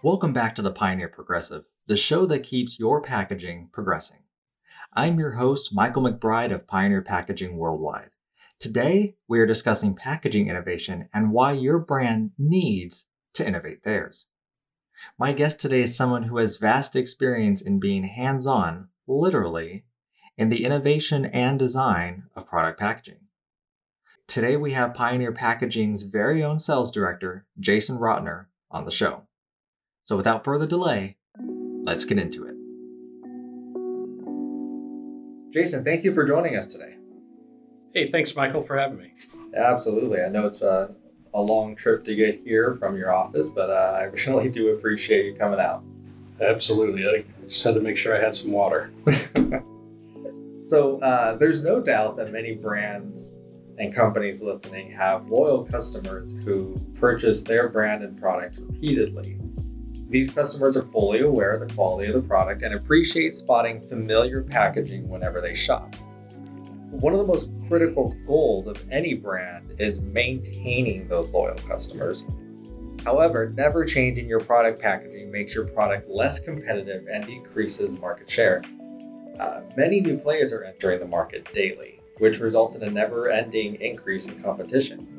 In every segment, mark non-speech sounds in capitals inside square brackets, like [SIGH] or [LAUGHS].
Welcome back to the Pioneer Progressive, the show that keeps your packaging progressing. I'm your host, Michael McBride of Pioneer Packaging Worldwide. Today, we are discussing packaging innovation and why your brand needs to innovate theirs. My guest today is someone who has vast experience in being hands on, literally, in the innovation and design of product packaging. Today, we have Pioneer Packaging's very own sales director, Jason Rotner, on the show. So without further delay, let's get into it. Jason, thank you for joining us today. Hey, thanks, Michael, for having me. Absolutely. I know it's a, a long trip to get here from your office, but uh, I really do appreciate you coming out. Absolutely. I just had to make sure I had some water. [LAUGHS] so, uh, there's no doubt that many brands and companies listening have loyal customers who purchase their branded products repeatedly. These customers are fully aware of the quality of the product and appreciate spotting familiar packaging whenever they shop. One of the most critical goals of any brand is maintaining those loyal customers. However, never changing your product packaging makes your product less competitive and decreases market share. Uh, many new players are entering the market daily, which results in a never ending increase in competition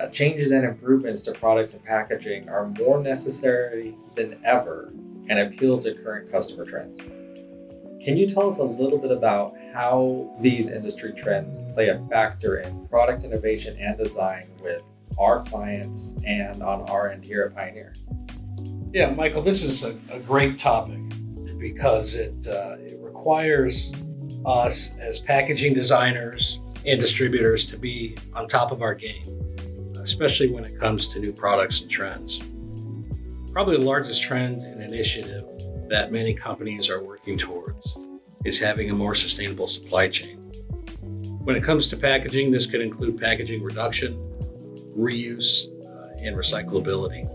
uh, changes and improvements to products and packaging are more necessary than ever and appeal to current customer trends. Can you tell us a little bit about how these industry trends play a factor in product innovation and design with our clients and on our end here at Pioneer? Yeah, Michael, this is a, a great topic because it, uh, it requires us as packaging designers and distributors to be on top of our game especially when it comes to new products and trends. Probably the largest trend and initiative that many companies are working towards is having a more sustainable supply chain. When it comes to packaging, this could include packaging reduction, reuse, uh, and recyclability.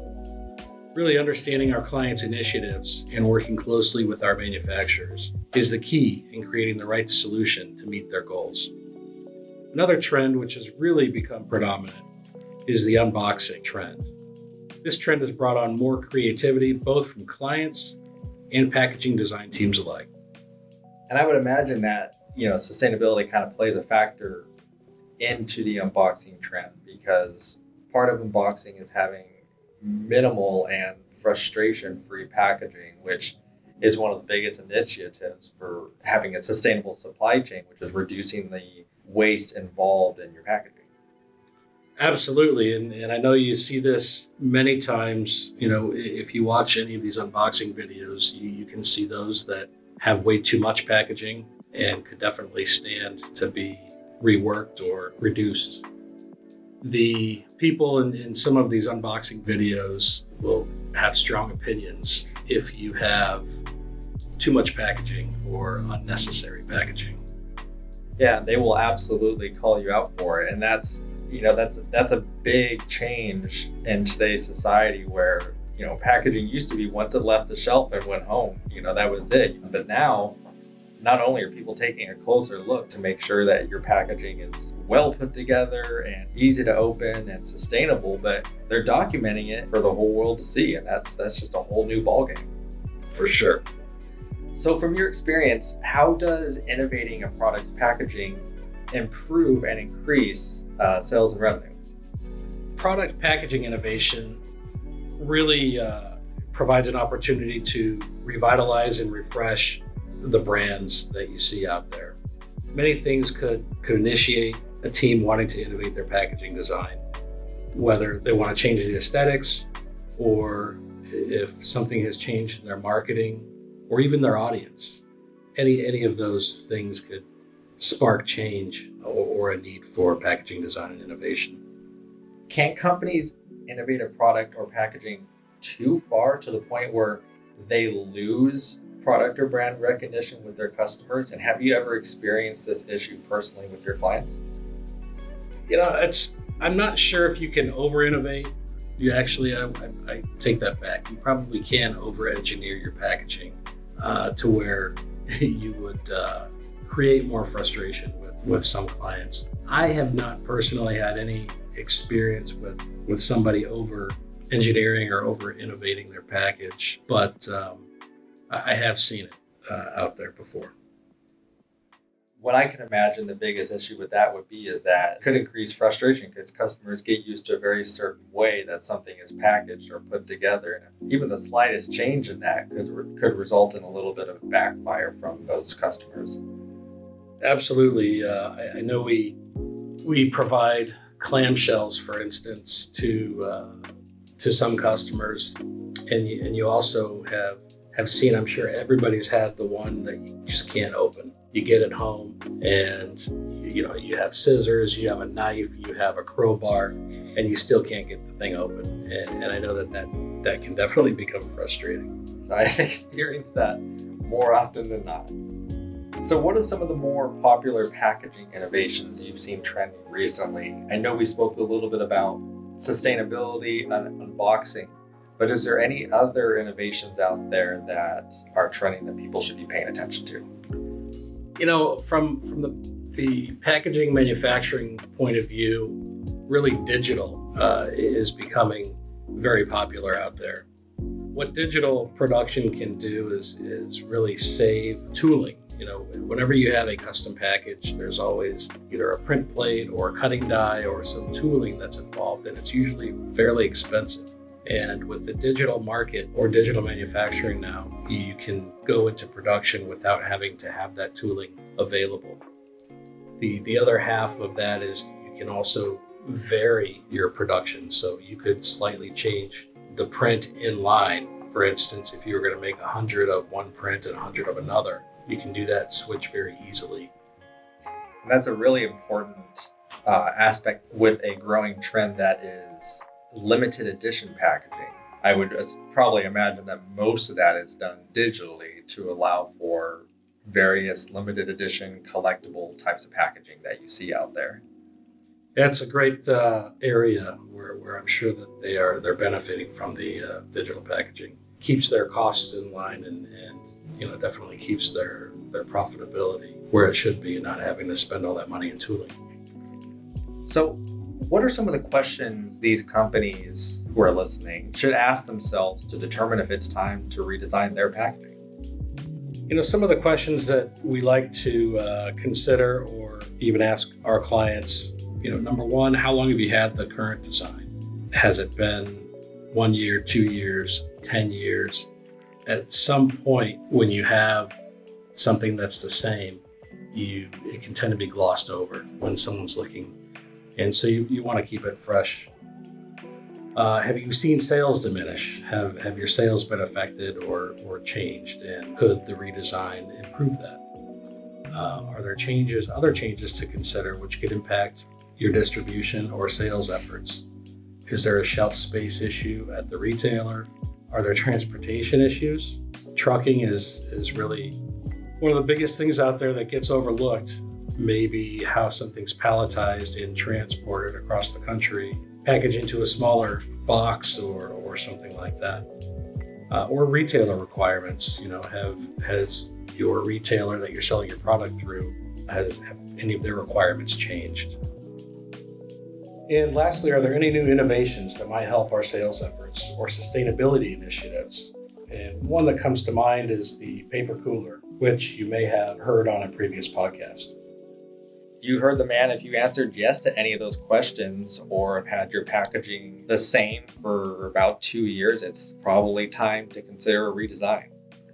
Really understanding our clients' initiatives and working closely with our manufacturers is the key in creating the right solution to meet their goals. Another trend which has really become predominant is the unboxing trend. This trend has brought on more creativity both from clients and packaging design teams alike. And I would imagine that, you know, sustainability kind of plays a factor into the unboxing trend because part of unboxing is having minimal and frustration free packaging, which is one of the biggest initiatives for having a sustainable supply chain, which is reducing the waste involved in your packaging. Absolutely. And, and I know you see this many times. You know, if you watch any of these unboxing videos, you, you can see those that have way too much packaging and could definitely stand to be reworked or reduced. The people in, in some of these unboxing videos will have strong opinions if you have too much packaging or unnecessary packaging. Yeah, they will absolutely call you out for it. And that's you know that's that's a big change in today's society where you know packaging used to be once it left the shelf and went home you know that was it but now not only are people taking a closer look to make sure that your packaging is well put together and easy to open and sustainable but they're documenting it for the whole world to see and that's that's just a whole new ballgame for sure so from your experience how does innovating a product's packaging improve and increase uh, sales and revenue. Product packaging innovation really uh, provides an opportunity to revitalize and refresh the brands that you see out there. Many things could, could initiate a team wanting to innovate their packaging design, whether they want to change the aesthetics or if something has changed in their marketing or even their audience. Any, any of those things could spark change or, or a need for packaging design and innovation. Can companies innovate a product or packaging too far to the point where they lose product or brand recognition with their customers? And have you ever experienced this issue personally with your clients? You know, it's I'm not sure if you can over innovate. You actually, I, I, I, take that back. You probably can over engineer your packaging uh, to where [LAUGHS] you would uh, create more frustration with, with some clients. I have not personally had any experience with, with somebody over engineering or over innovating their package, but um, I have seen it uh, out there before what I can imagine the biggest issue with that would be is that could increase frustration because customers get used to a very certain way that something is packaged or put together, and even the slightest change in that could could result in a little bit of backfire from those customers. Absolutely, uh, I, I, know we we provide clamshells, for instance, to uh, to some customers, and you, and you also have have seen. I'm sure everybody's had the one that you just can't open. You get it home and you know you have scissors you have a knife you have a crowbar and you still can't get the thing open. And, and i know that, that that can definitely become frustrating. I've [LAUGHS] experienced that more often than not. So what are some of the more popular packaging innovations you've seen trending recently? I know we spoke a little bit about sustainability and unboxing but is there any other innovations out there that are trending that people should be paying attention to you know, from from the the packaging manufacturing point of view, really digital uh, is becoming very popular out there. What digital production can do is is really save tooling. You know, whenever you have a custom package, there's always either a print plate or a cutting die or some tooling that's involved, and it's usually fairly expensive. And with the digital market or digital manufacturing now, you can go into production without having to have that tooling available. The, the other half of that is you can also vary your production. So you could slightly change the print in line. For instance, if you were going to make 100 of one print and 100 of another, you can do that switch very easily. That's a really important uh, aspect with a growing trend that is limited edition packaging. I would probably imagine that most of that is done digitally to allow for various limited edition collectible types of packaging that you see out there. That's a great uh, area where, where I'm sure that they are they're benefiting from the uh, digital packaging. Keeps their costs in line and, and you know definitely keeps their their profitability where it should be, and not having to spend all that money in tooling. So what are some of the questions these companies who are listening should ask themselves to determine if it's time to redesign their packaging? You know, some of the questions that we like to uh, consider or even ask our clients, you know, number one, how long have you had the current design? Has it been one year, two years, 10 years? At some point, when you have something that's the same, you it can tend to be glossed over when someone's looking and so you, you want to keep it fresh. Uh, have you seen sales diminish? Have have your sales been affected or or changed? And could the redesign improve that? Uh, are there changes, other changes to consider, which could impact your distribution or sales efforts? Is there a shelf space issue at the retailer? Are there transportation issues? Trucking is is really one of the biggest things out there that gets overlooked maybe how something's palletized and transported across the country, packaged into a smaller box or, or something like that. Uh, or retailer requirements, you know, have has your retailer that you're selling your product through has any of their requirements changed? And lastly, are there any new innovations that might help our sales efforts or sustainability initiatives? And one that comes to mind is the paper cooler, which you may have heard on a previous podcast you heard the man. If you answered yes to any of those questions or have had your packaging the same for about two years, it's probably time to consider a redesign.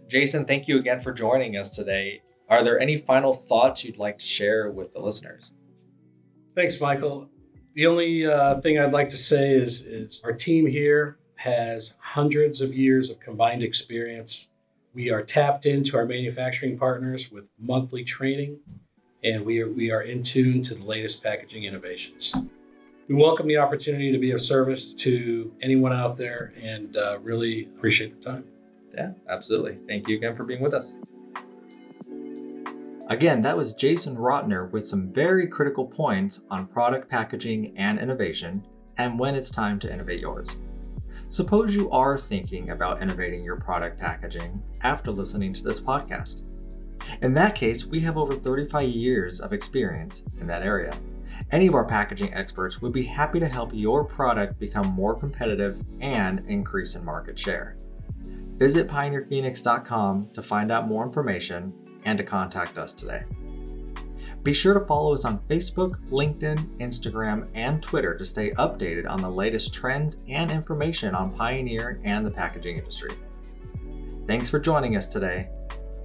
Jason, thank you again for joining us today. Are there any final thoughts you'd like to share with the listeners? Thanks, Michael. The only uh, thing I'd like to say is, is our team here has hundreds of years of combined experience. We are tapped into our manufacturing partners with monthly training and we are, we are in tune to the latest packaging innovations. We welcome the opportunity to be of service to anyone out there and uh, really appreciate the time. Yeah, absolutely. Thank you again for being with us. Again, that was Jason Rotner with some very critical points on product packaging and innovation and when it's time to innovate yours. Suppose you are thinking about innovating your product packaging after listening to this podcast. In that case, we have over 35 years of experience in that area. Any of our packaging experts would be happy to help your product become more competitive and increase in market share. Visit pioneerphoenix.com to find out more information and to contact us today. Be sure to follow us on Facebook, LinkedIn, Instagram, and Twitter to stay updated on the latest trends and information on Pioneer and the packaging industry. Thanks for joining us today.